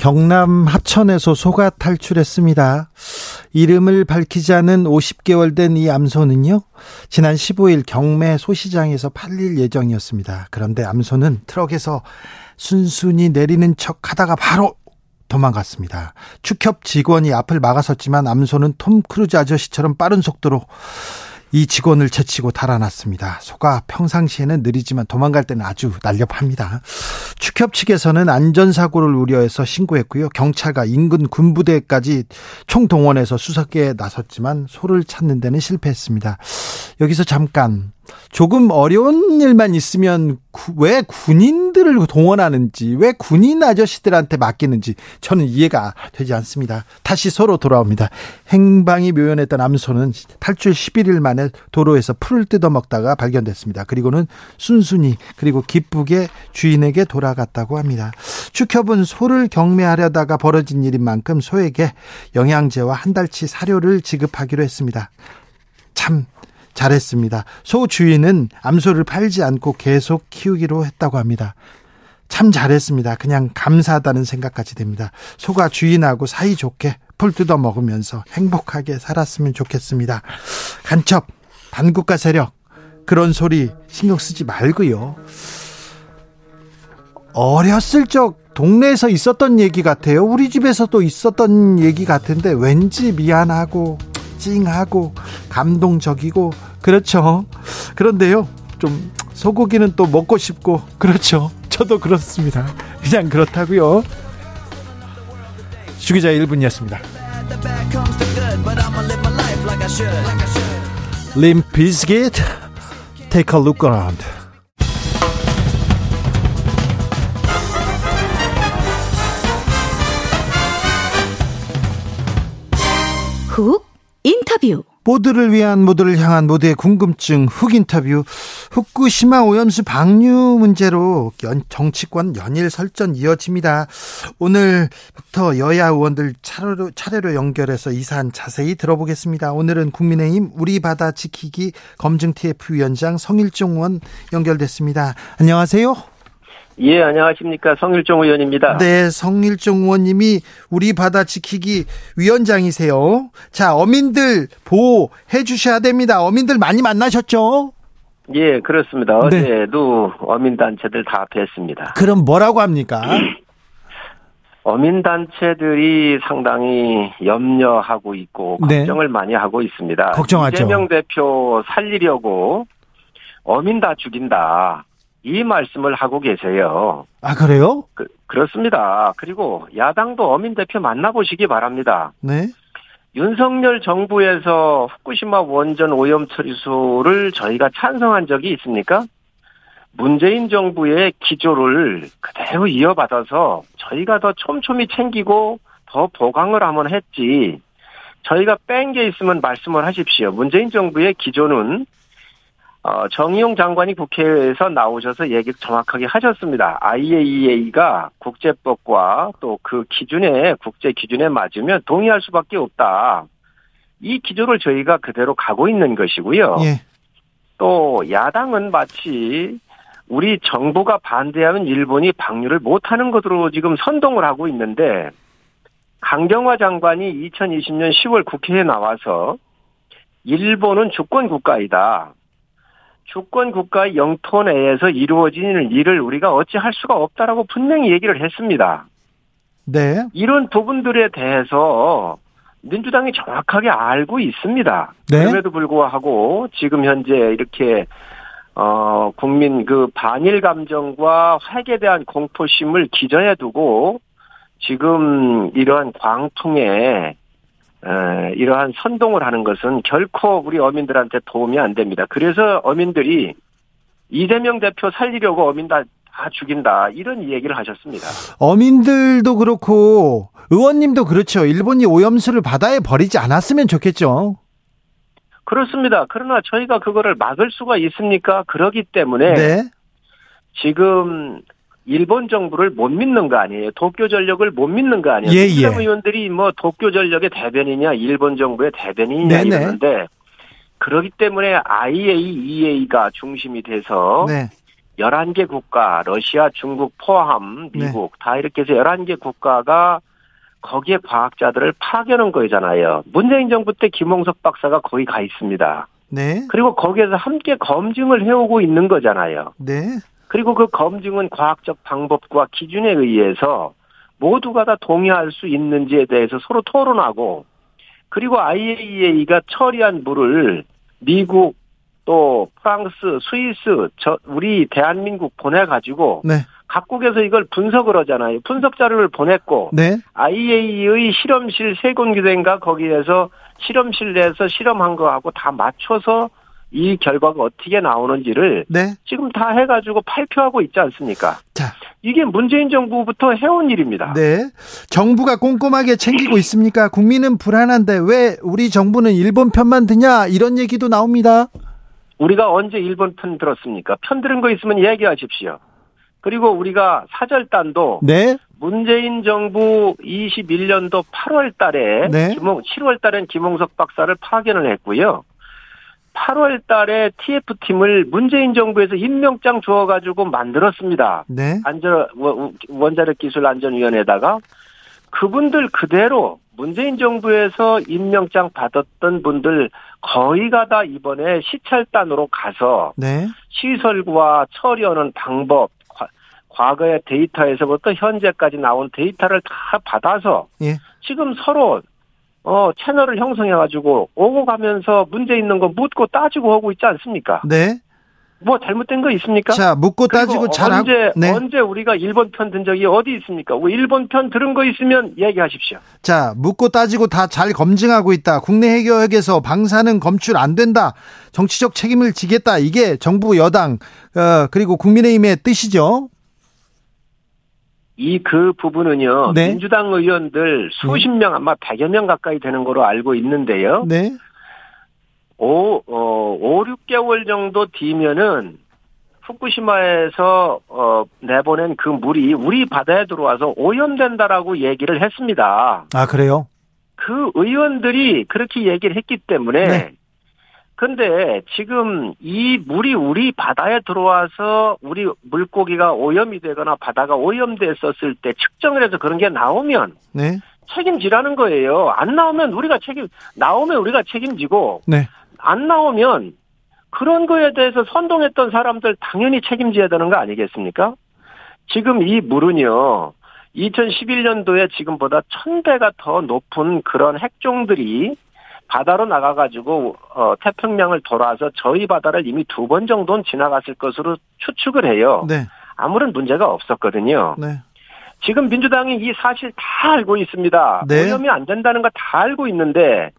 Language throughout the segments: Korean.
경남 합천에서 소가 탈출했습니다. 이름을 밝히지 않은 50개월 된 이 암소는요, 지난 15일 경매 소시장에서 팔릴 예정이었습니다. 그런데 암소는 트럭에서 순순히 내리는 척 하다가 바로 도망갔습니다. 축협 직원이 앞을 막아섰지만 암소는 톰 크루즈 아저씨처럼 빠른 속도로 이 직원을 제치고 달아났습니다. 소가 평상시에는 느리지만 도망갈 때는 아주 날렵합니다. 축협 측에서는 안전사고를 우려해서 신고했고요. 경찰과 인근 군부대까지 총동원해서 수색에 나섰지만 소를 찾는 데는 실패했습니다. 여기서 잠깐 조금 어려운 일만 있으면 구, 왜 군인들을 동원하는지, 왜 군인 아저씨들한테 맡기는지 저는 이해가 되지 않습니다. 다시 서로 돌아옵니다. 행방이 묘연했던 암소는 탈출 11일 만에 도로에서 풀을 뜯어먹다가 발견됐습니다. 그리고는 순순히 그리고 기쁘게 주인에게 돌아갔다고 합니다. 축협은 소를 경매하려다가 벌어진 일인 만큼 소에게 영양제와 한 달치 사료를 지급하기로 했습니다. 참 잘했습니다. 소 주인은 암소를 팔지 않고 계속 키우기로 했다고 합니다. 참 잘했습니다. 그냥 감사하다는 생각까지 됩니다. 소가 주인하고 사이좋게 풀 뜯어 먹으면서 행복하게 살았으면 좋겠습니다. 간첩, 반국가 세력, 그런 소리 신경 쓰지 말고요. 어렸을 적 동네에서 있었던 얘기 같아요. 우리 집에서도 있었던 얘기 같은데 왠지 미안하고 찡하고 감동적이고 그렇죠. 그런데요. 좀 소고기는 또 먹고 싶고 그렇죠. 저도 그렇습니다. 그냥 그렇다고요. 주기자 1분이었습니다. 림피스깃 Take a look. 훅 인터뷰 모두를 위한 모두를 향한 모두의 궁금증 훅 인터뷰 후쿠시마 오염수 방류 문제로 연, 정치권 연일 설전 이어집니다. 오늘부터 여야 의원들 차례로, 차례로 연결해서 이 사안 자세히 들어보겠습니다. 오늘은 국민의힘 우리 바다 지키기 검증 TF 위원장 성일종 의원 연결됐습니다. 안녕하세요. 예, 안녕하십니까. 성일종 의원입니다. 네, 성일종 의원님이 우리 바다 지키기 위원장이세요. 자, 어민들 보호해 주셔야 됩니다. 어민들 많이 만나셨죠? 예, 그렇습니다. 네. 어제도 어민단체들 다 뵀습니다. 그럼 뭐라고 합니까? 어민단체들이 상당히 염려하고 있고, 네. 걱정을 네. 많이 하고 있습니다. 걱정하죠. 이재명 대표 살리려고 어민 다 죽인다. 이 말씀을 하고 계세요. 아, 그래요? 그, 그렇습니다. 그리고 야당도 어민 대표 만나보시기 바랍니다. 네. 윤석열 정부에서 후쿠시마 원전 오염 처리소를 저희가 찬성한 적이 있습니까? 문재인 정부의 기조를 그대로 이어받아서 저희가 더 촘촘히 챙기고 더 보강을 하면 했지. 저희가 뺀 게 있으면 말씀을 하십시오. 문재인 정부의 기조는 어, 정의용 장관이 국회에서 나오셔서 얘기 정확하게 하셨습니다. IAEA가 국제법과 또 그 기준에, 국제 기준에 맞으면 동의할 수밖에 없다. 이 기조를 저희가 그대로 가고 있는 것이고요. 예. 또 야당은 마치 우리 정부가 반대하면 일본이 방류를 못하는 것으로 지금 선동을 하고 있는데 강경화 장관이 2020년 10월 국회에 나와서 일본은 주권 국가이다. 주권 국가의 영토 내에서 이루어지는 일을 우리가 어찌 할 수가 없다라고 분명히 얘기를 했습니다. 네. 이런 부분들에 대해서 민주당이 정확하게 알고 있습니다. 네. 그럼에도 불구하고 지금 현재 이렇게 어 국민 그 반일 감정과 핵에 대한 공포심을 기저에 두고 지금 이러한 광풍에 이러한 선동을 하는 것은 결코 우리 어민들한테 도움이 안 됩니다. 그래서 어민들이 이재명 대표 살리려고 어민 다 다 죽인다 이런 얘기를 하셨습니다. 어민들도 그렇고 의원님도 그렇죠. 일본이 오염수를 바다에 버리지 않았으면 좋겠죠. 그렇습니다. 그러나 저희가 그거를 막을 수가 있습니까? 그러기 때문에 네. 지금 일본 정부를 못 믿는 거 아니에요. 도쿄 전력을 못 믿는 거 아니에요. 예, 예. 의원들이 뭐 도쿄 전력의 대변이냐, 일본 정부의 대변인이냐 네네. 이러는데 그러기 때문에 IAEA가 중심이 돼서 네. 11개 국가, 러시아, 중국 포함, 네. 미국 다 이렇게 해서 11개 국가가 거기에 과학자들을 파견한 거잖아요. 문재인 정부 때 김홍석 박사가 거기 가 있습니다. 네. 그리고 거기에서 함께 검증을 해오고 있는 거잖아요. 네. 그리고 그 검증은 과학적 방법과 기준에 의해서 모두가 다 동의할 수 있는지에 대해서 서로 토론하고 그리고 IAEA가 처리한 물을 미국 또 프랑스, 스위스, 저 우리 대한민국 보내 가지고 네. 각국에서 이걸 분석을 하잖아요. 분석 자료를 보냈고 네. IAEA의 실험실 세 군데인가 거기에서 실험실 내에서 실험한 거하고 다 맞춰서 이 결과가 어떻게 나오는지를 네. 지금 다 해가지고 발표하고 있지 않습니까? 자. 이게 문재인 정부부터 해온 일입니다. 네. 정부가 꼼꼼하게 챙기고 있습니까? 국민은 불안한데 왜 우리 정부는 일본 편만 드냐? 이런 얘기도 나옵니다. 우리가 언제 일본 편 들었습니까? 편 들은 거 있으면 얘기하십시오. 그리고 우리가 사절단도 네. 문재인 정부 21년도 8월 달에 네. 김홍, 7월 달엔 김홍석 박사를 파견을 했고요. 8월 달에 TF팀을 문재인 정부에서 임명장 주어가지고 만들었습니다. 네. 안전 원- 원자력 기술 안전위원회에다가 그분들 그대로 문재인 정부에서 임명장 받았던 분들 거의가 다 이번에 시찰단으로 가서 네. 시설과 처리하는 방법 과- 과거의 데이터에서부터 현재까지 나온 데이터를 다 받아서 예. 지금 서로 어 채널을 형성해 가지고 오고 가면서 문제 있는 거 묻고 따지고 하고 있지 않습니까? 네. 뭐 잘못된 거 있습니까? 자, 묻고 따지고 잘하고 언제 네. 언제 우리가 일본 편 든 적이 어디 있습니까? 뭐 일본 편 들은 거 있으면 얘기하십시오. 자, 묻고 따지고 다 잘 검증하고 있다. 국내 해결에서 방사능 검출 안 된다. 정치적 책임을 지겠다. 이게 정부 여당 어, 그리고 국민의힘의 뜻이죠. 이 그 부분은요. 네. 민주당 의원들 수십 명 아마 100여 명 가까이 되는 거로 알고 있는데요. 네. 오, 어, 5, 6개월 정도 뒤면은 후쿠시마에서 어, 내보낸 그 물이 우리 바다에 들어와서 오염된다라고 얘기를 했습니다. 아, 그래요? 그 의원들이 그렇게 얘기를 했기 때문에 네. 근데 지금 이 물이 우리 바다에 들어와서 우리 물고기가 오염이 되거나 바다가 오염됐었을 때 측정을 해서 그런 게 나오면 네. 책임지라는 거예요. 안 나오면 우리가 책임, 나오면 우리가 책임지고 네. 안 나오면 그런 거에 대해서 선동했던 사람들 당연히 책임져야 되는 거 아니겠습니까? 지금 이 물은요, 2011년도에 지금보다 1000배가 더 높은 그런 핵종들이 바다로 나가가지고, 어, 태평양을 돌아서 저희 바다를 이미 두 번 정도는 지나갔을 것으로 추측을 해요. 네. 아무런 문제가 없었거든요. 네. 지금 민주당이 이 사실 다 알고 있습니다. 네. 오염이 안 된다는 거 다 알고 있는데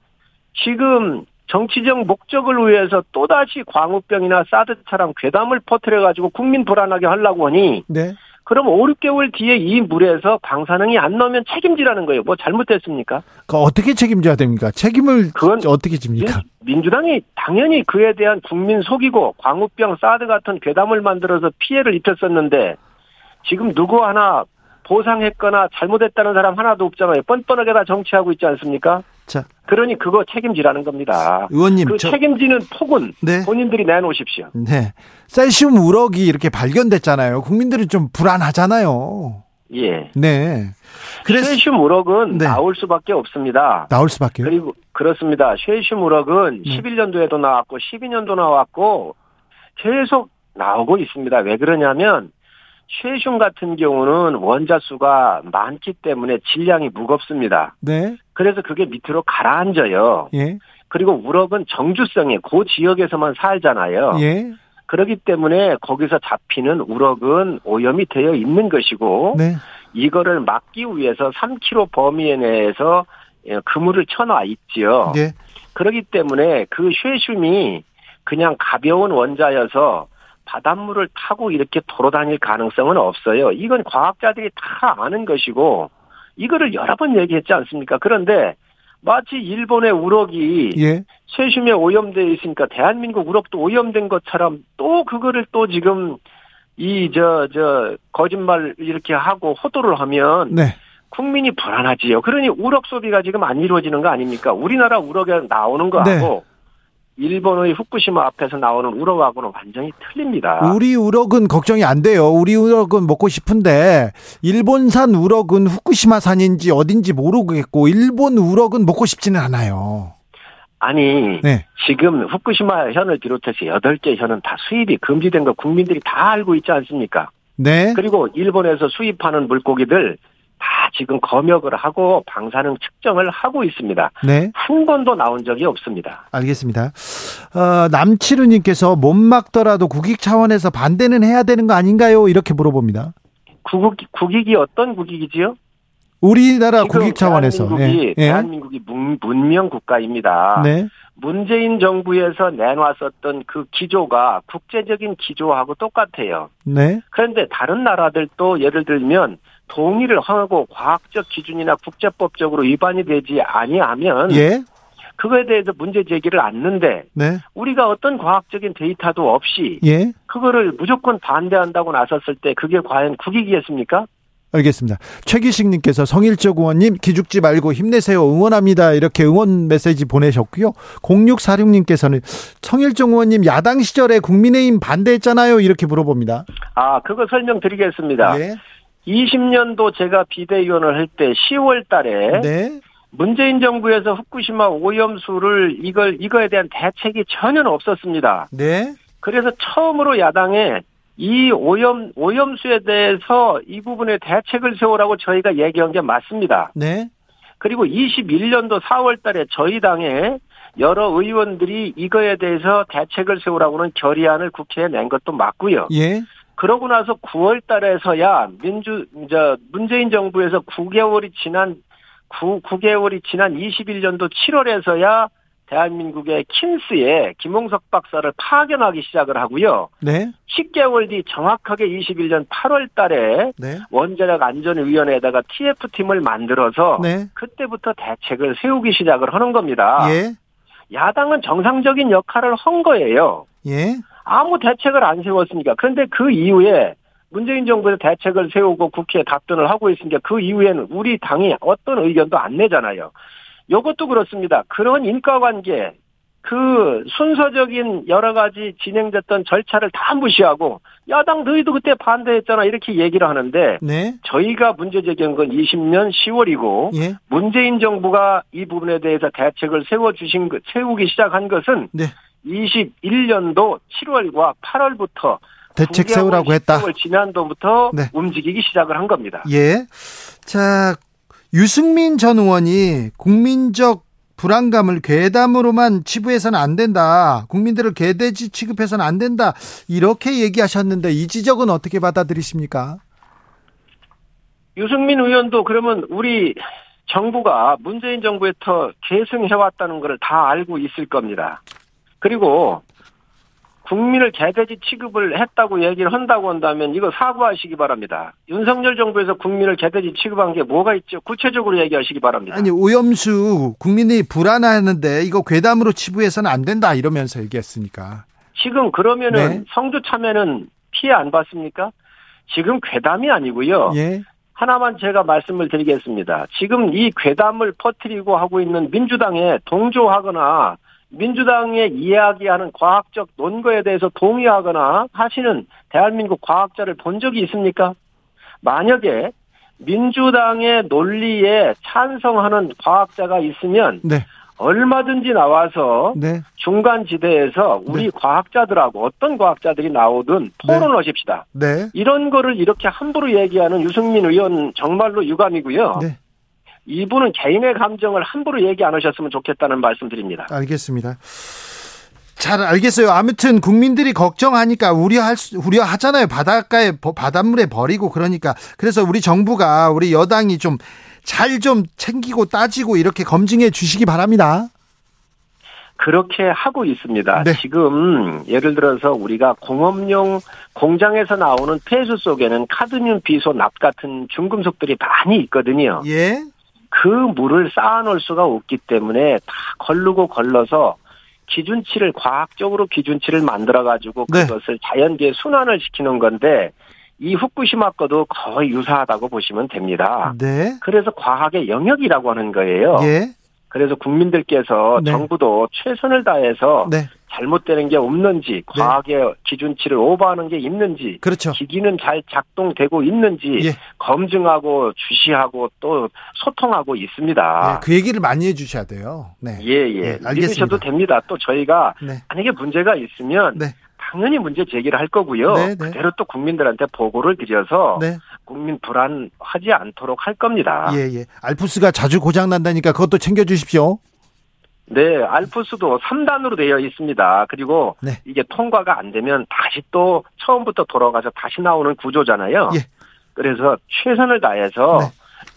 지금 정치적 목적을 위해서 또다시 광우병이나 사드처럼 괴담을 퍼뜨려가지고 국민 불안하게 하려고 하니 네. 그럼 5, 6개월 뒤에 이 물에서 방사능이 안 나오면 책임지라는 거예요. 뭐 잘못됐습니까? 그 어떻게 책임져야 됩니까? 책임을 그건 어떻게 집니까? 민, 주당이 당연히 그에 대한 국민 속이고 광우병, 사드 같은 괴담을 만들어서 피해를 입혔었는데 지금 누구 하나 보상했거나 잘못했다는 사람 하나도 없잖아요. 뻔뻔하게 다 정치하고 있지 않습니까? 자, 그러니 그거 책임지라는 겁니다. 의원님 그 저 책임지는 폭은 네. 본인들이 내놓으십시오. 네. 셀슘 우럭이 이렇게 발견됐잖아요. 국민들은 좀 불안하잖아요. 예. 네. 그래서 쉐슘 우럭은 네. 나올 수밖에 없습니다. 나올 수밖에요. 그리고 그렇습니다. 쉐슘 우럭은 네. 11년도에도 나왔고 12년도 나왔고 계속 나오고 있습니다. 왜 그러냐면 쉐슘 같은 경우는 원자 수가 많기 때문에 질량이 무겁습니다. 네. 그래서 그게 밑으로 가라앉아요. 예. 그리고 우럭은 정주성이 그 지역에서만 살잖아요. 예. 그렇기 때문에 거기서 잡히는 우럭은 오염이 되어 있는 것이고 네. 이거를 막기 위해서 3km 범위 내에서 예, 그물을 쳐놔 있지요. 예. 그렇기 때문에 그 쉐슘이 그냥 가벼운 원자여서 바닷물을 타고 이렇게 돌아다닐 가능성은 없어요. 이건 과학자들이 다 아는 것이고 이거를 여러 번 얘기했지 않습니까? 그런데 마치 일본의 우럭이 예. 세슘에 오염되어 있으니까 대한민국 우럭도 오염된 것처럼 또 그거를 또 지금 이저저 거짓말 이렇게 하고 호도를 하면 네. 국민이 불안하지요. 그러니 우럭 소비가 지금 안 이루어지는 거 아닙니까? 우리나라 우럭에 나오는 거하고 일본의 후쿠시마 앞에서 나오는 우럭하고는 완전히 틀립니다. 우리 우럭은 걱정이 안 돼요. 우리 우럭은 먹고 싶은데 일본산 우럭은 후쿠시마산인지 어딘지 모르겠고 일본 우럭은 먹고 싶지는 않아요. 아니 네. 지금 후쿠시마 현을 비롯해서 8개 현은 다 수입이 금지된 거 국민들이 다 알고 있지 않습니까? 네. 그리고 일본에서 수입하는 물고기들 다 지금 검역을 하고 방사능 측정을 하고 있습니다. 네. 한 번도 나온 적이 없습니다. 알겠습니다. 어, 남치루님께서 못 막더라도 국익 차원에서 반대는 해야 되는 거 아닌가요? 이렇게 물어봅니다. 국익, 국익이 어떤 국익이지요? 우리나라 국익 차원에서. 대한민국이, 예. 예. 대한민국이 문, 문명 국가입니다. 네. 문재인 정부에서 내놨었던 그 기조가 국제적인 기조하고 똑같아요. 네. 그런데 다른 나라들도 예를 들면 동의를 하고 과학적 기준이나 국제법적으로 위반이 되지 아니하면 예. 그거에 대해서 문제 제기를 않는데 네. 우리가 어떤 과학적인 데이터도 없이 예. 그거를 무조건 반대한다고 나섰을 때 그게 과연 국익이겠습니까? 알겠습니다. 최기식님께서 성일적 의원님 기죽지 말고 힘내세요 응원합니다 이렇게 응원 메시지 보내셨고요. 0646님께서는 성일정 의원님 야당 시절에 국민의힘 반대했잖아요 이렇게 물어봅니다. 아, 그거 설명드리겠습니다. 예. 20년도 제가 비대위원을 할 때 10월 달에 네. 문재인 정부에서 후쿠시마 오염수를 이걸 이거에 대한 대책이 전혀 없었습니다. 네. 그래서 처음으로 야당에 이 오염 오염수에 대해서 이 부분에 대책을 세우라고 저희가 얘기한 게 맞습니다. 네. 그리고 21년도 4월 달에 저희 당에 여러 의원들이 이거에 대해서 대책을 세우라고는 결의안을 국회에 낸 것도 맞고요. 예. 그러고 나서 9월 달에서야 민주 저 문재인 정부에서 9개월이 지난 9, 9개월이 지난 21년도 7월에서야 대한민국의 킨스에 김홍석 박사를 파견하기 시작을 하고요. 네. 10개월 뒤 정확하게 21년 8월 달에 네. 원자력 안전위원회에다가 TF팀을 만들어서 네. 그때부터 대책을 세우기 시작을 하는 겁니다. 예. 야당은 정상적인 역할을 한 거예요. 예. 아무 대책을 안 세웠으니까. 그런데 그 이후에 문재인 정부에서 대책을 세우고 국회에 답변을 하고 있으니까 그 이후에는 우리 당이 어떤 의견도 안 내잖아요. 이것도 그렇습니다. 그런 인과관계, 그 순서적인 여러 가지 진행됐던 절차를 다 무시하고 야당 너희도 그때 반대했잖아 이렇게 얘기를 하는데 네. 저희가 문제 제기한 건 20년 10월이고 예. 문재인 정부가 이 부분에 대해서 대책을 세워 주신 것, 세우기 시작한 것은 네. 21년도 7월과 8월부터 대책 세우라고 했다. 10개월 지난도부터 네. 움직이기 시작을 한 겁니다. 예. 자, 유승민 전 의원이 국민적 불안감을 괴담으로만 치부해서는 안 된다. 국민들을 개돼지 취급해서는 안 된다. 이렇게 얘기하셨는데 이 지적은 어떻게 받아들이십니까? 유승민 의원도 그러면 우리 정부가 문재인 정부에서 계승해왔다는 것을 다 알고 있을 겁니다. 그리고 국민을 개돼지 취급을 했다고 얘기를 한다고 한다면 이거 사과하시기 바랍니다. 윤석열 정부에서 국민을 개돼지 취급한 게 뭐가 있죠? 구체적으로 얘기하시기 바랍니다. 아니 오염수 국민이 불안해하는데 이거 괴담으로 치부해서는 안 된다 이러면서 얘기했으니까. 지금 그러면은 네. 성주 참여는 피해 안 받습니까? 지금 괴담이 아니고요. 예. 하나만 제가 말씀을 드리겠습니다. 지금 이 괴담을 퍼뜨리고 하고 있는 민주당에 동조하거나 민주당의 이야기하는 과학적 논거에 대해서 동의하거나 하시는 대한민국 과학자를 본 적이 있습니까? 만약에 민주당의 논리에 찬성하는 과학자가 있으면 네. 얼마든지 나와서 네. 중간 지대에서 우리 과학자들하고 어떤 과학자들이 나오든 토론하십시다. 네. 이런 거를 이렇게 함부로 얘기하는 유승민 의원 정말로 유감이고요. 네. 이분은 개인의 감정을 함부로 얘기 안 하셨으면 좋겠다는 말씀 드립니다. 알겠습니다. 잘 알겠어요. 아무튼 국민들이 걱정하니까 우려할 수, 우려하잖아요. 바닷가에 버- 바닷물에 버리고 그러니까 그래서 우리 정부가 우리 여당이 좀잘좀 챙기고 따지고 이렇게 검증해 주시기 바랍니다. 그렇게 하고 있습니다. 네. 지금 예를 들어서 우리가 공업용 공장에서 나오는 폐수 속에는 카드뮴, 비소, 납 같은 중금속들이 많이 있거든요. 예. 그 물을 쌓아놓을 수가 없기 때문에 다 걸르고 걸러서 기준치를 과학적으로 기준치를 만들어 가지고 네. 그것을 자연계에 순환을 시키는 건데 이 후쿠시마 거도 거의 유사하다고 보시면 됩니다. 네. 그래서 과학의 영역이라고 하는 거예요. 예. 그래서 국민들께서 네. 정부도 최선을 다해서 네. 잘못되는 게 없는지, 과학의 기준치를 오버하는 게 있는지, 그렇죠. 기기는 잘 작동되고 있는지 예. 검증하고 주시하고 또 소통하고 있습니다. 네, 그 얘기를 많이 해 주셔야 돼요. 네. 예, 예. 네, 알겠습니다. 믿으셔도 됩니다. 또 저희가 네. 만약에 문제가 있으면 네. 당연히 문제 제기를 할 거고요. 네, 네. 그대로 또 국민들한테 보고를 드려서 네. 국민 불안하지 않도록 할 겁니다. 예, 예. 알프스가 자주 고장 난다니까 그것도 챙겨 주십시오. 네, 알프스도 3단으로 되어 있습니다. 그리고 네. 이게 통과가 안 되면 다시 또 처음부터 돌아가서 다시 나오는 구조잖아요. 예. 그래서 최선을 다해서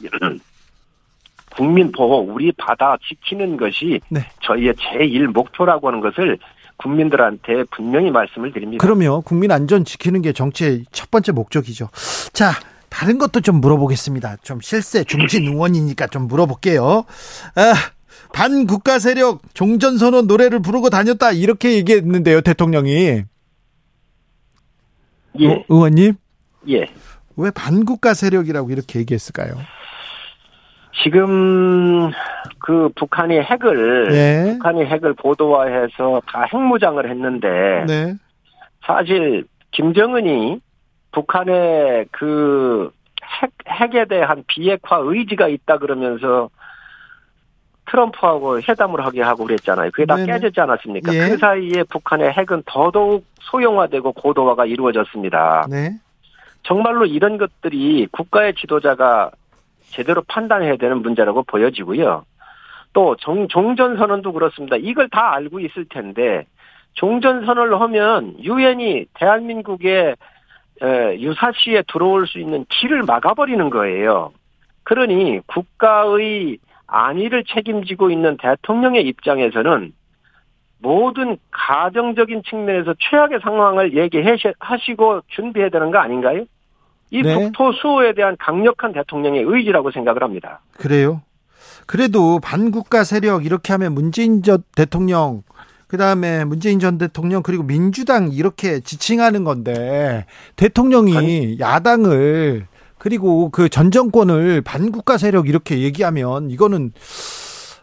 국민 보호, 우리 바다 지키는 것이 네. 저희의 제1 목표라고 하는 것을 국민들한테 분명히 말씀을 드립니다. 그럼요. 국민 안전 지키는 게 정치의 첫 번째 목적이죠. 자, 다른 것도 좀 물어보겠습니다. 좀 실세 중진 의원이니까 좀 물어볼게요. 아, 반국가 세력 종전선언 노래를 부르고 다녔다 이렇게 얘기했는데요, 대통령이. 예, 의- 의원님, 예. 왜 반국가 세력이라고 이렇게 얘기했을까요? 지금 그 북한이 핵을 네. 북한이 핵을 고도화해서 다 핵무장을 했는데 네. 사실 김정은이 북한의 그 핵, 핵에 대한 비핵화 의지가 있다 그러면서 트럼프하고 회담을 하게 하고 그랬잖아요. 그게 다 네네. 깨졌지 않았습니까? 예. 그 사이에 북한의 핵은 더더욱 소형화되고 고도화가 이루어졌습니다. 네. 정말로 이런 것들이 국가의 지도자가 제대로 판단해야 되는 문제라고 보여지고요. 또 종, 종전선언도 그렇습니다. 이걸 다 알고 있을 텐데 종전선언을 하면 유엔이 대한민국의 에, 유사시에 들어올 수 있는 길을 막아버리는 거예요. 그러니 국가의 안위를 책임지고 있는 대통령의 입장에서는 모든 가정적인 측면에서 최악의 상황을 얘기하시고 준비해야 되는 거 아닌가요? 이 네. 북토 수호에 대한 강력한 대통령의 의지라고 생각을 합니다. 그래요. 그래도 반국가 세력 이렇게 하면 문재인 전 대통령 그다음에 문재인 전 대통령 그리고 민주당 이렇게 지칭하는 건데 대통령이 야당을 그리고 그 전 정권을 반국가 세력 이렇게 얘기하면 이거는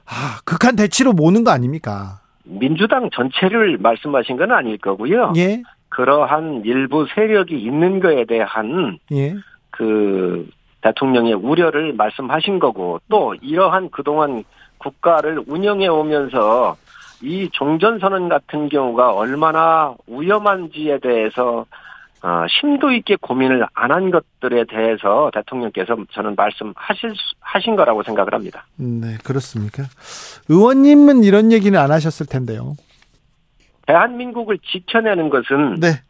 아, 극한 대치로 모는 거 아닙니까? 민주당 전체를 말씀하신 건 아닐 거고요. 예. 그러한 일부 세력이 있는 거에 대한 예. 그 대통령의 우려를 말씀하신 거고 또 이러한 그동안 국가를 운영해 오면서 이 종전선언 같은 경우가 얼마나 위험한지에 대해서 어, 심도 있게 고민을 안 한 것들에 대해서 대통령께서 저는 말씀하실 수- 하신 거라고 생각을 합니다. 네, 그렇습니까? 의원님은 이런 얘기는 안 하셨을 텐데요. 대한민국을 지켜내는 것은 네.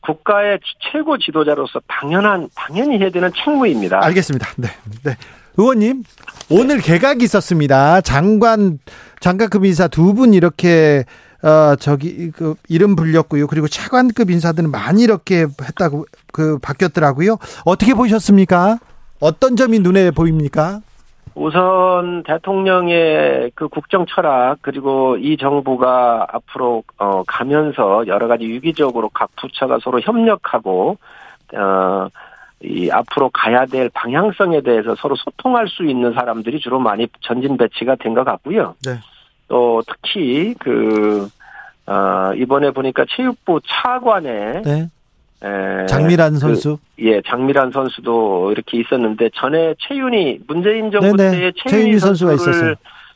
국가의 최고 지도자로서 당연한 당연히 해야 되는 책무입니다. 알겠습니다. 네. 네. 의원님, 오늘 개각이 있었습니다. 장관, 장관급 인사 두 분 이렇게, 어, 저기, 그, 이름 불렸고요. 그리고 차관급 인사들은 많이 이렇게 했다고, 그, 바뀌었더라고요. 어떻게 보셨습니까? 어떤 점이 눈에 보입니까? 우선 대통령의 그 국정 철학 그리고 이 정부가 앞으로 어 가면서 여러 가지 유기적으로 각 부처가 서로 협력하고 어 이 앞으로 가야 될 방향성에 대해서 서로 소통할 수 있는 사람들이 주로 많이 전진 배치가 된 것 같고요. 네. 또 특히 그 어, 이번에 보니까 체육부 차관에 네. 에, 장미란 그, 선수. 예, 장미란 선수도 이렇게 있었는데 전에 최윤희 문재인 정부 네네. 때에 최윤희 선수가 있었어요.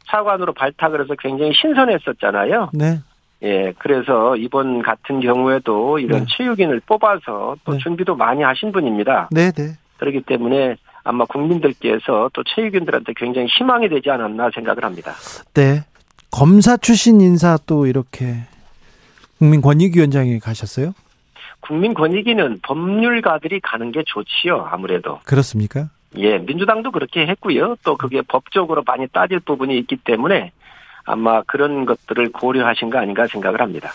차관으로 발탁을 해서 굉장히 신선했었잖아요. 네. 예, 그래서 이번 같은 경우에도 이런 네. 체육인을 뽑아서 또 네. 준비도 많이 하신 분입니다. 네, 네. 그렇기 때문에 아마 국민들께서 또 체육인들한테 굉장히 희망이 되지 않았나 생각을 합니다. 네. 검사 출신 인사 또 이렇게 국민권익위원장에 가셨어요? 국민권익위는 법률가들이 가는 게 좋지요, 아무래도. 그렇습니까? 예, 민주당도 그렇게 했고요. 또 그게 법적으로 많이 따질 부분이 있기 때문에 아마 그런 것들을 고려하신 거 아닌가 생각을 합니다.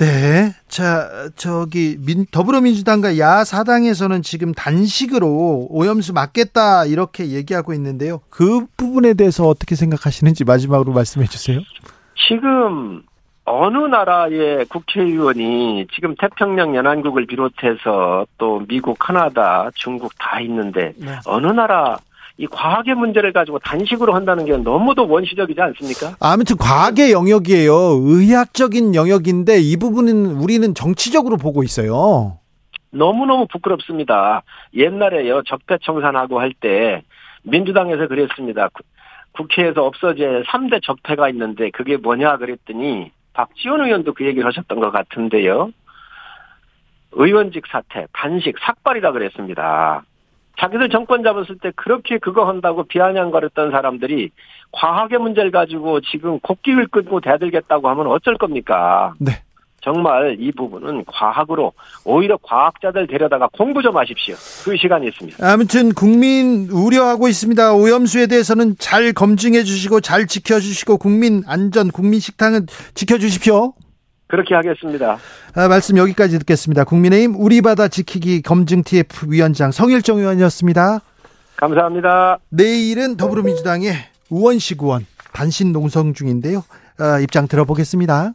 네. 자, 저기 민, 더불어민주당과 야사당에서는 지금 단식으로 오염수 막겠다 이렇게 얘기하고 있는데요. 그 부분에 대해서 어떻게 생각하시는지 마지막으로 말씀해 주세요. 지금 어느 나라의 국회의원이 지금 태평양 연안국을 비롯해서 또 미국, 카나다, 중국 다 있는데 네. 어느 나라 이 과학의 문제를 가지고 단식으로 한다는 게 너무도 원시적이지 않습니까? 아무튼 과학의 영역이에요. 의학적인 영역인데 이 부분은 우리는 정치적으로 보고 있어요. 너무너무 부끄럽습니다. 옛날에요, 적폐청산하고 할 때 민주당에서 그랬습니다. 구- 국회에서 없어질 3대 적폐가 있는데 그게 뭐냐 그랬더니 박지원 의원도 그 얘기를 하셨던 것 같은데요. 의원직 사퇴, 단식, 삭발이라 그랬습니다. 자기들 정권 잡았을 때 그렇게 그거 한다고 비아냥거렸던 사람들이 과학의 문제를 가지고 지금 곡기를 끊고 대들겠다고 하면 어쩔 겁니까? 네. 정말 이 부분은 과학으로 오히려 과학자들 데려다가 공부 좀 하십시오. 그 시간이 있습니다. 아무튼 국민 우려하고 있습니다. 오염수에 대해서는 잘 검증해 주시고 잘 지켜 주시고 국민 안전, 국민 식탁은 지켜 주십시오. 그렇게 하겠습니다. 아, 말씀 여기까지 듣겠습니다. 국민의힘 우리 바다 지키기 검증 TF 위원장 성일정 의원이었습니다. 감사합니다. 내일은 더불어민주당의 우원식 의원 단신 농성 중인데요. 아, 입장 들어보겠습니다.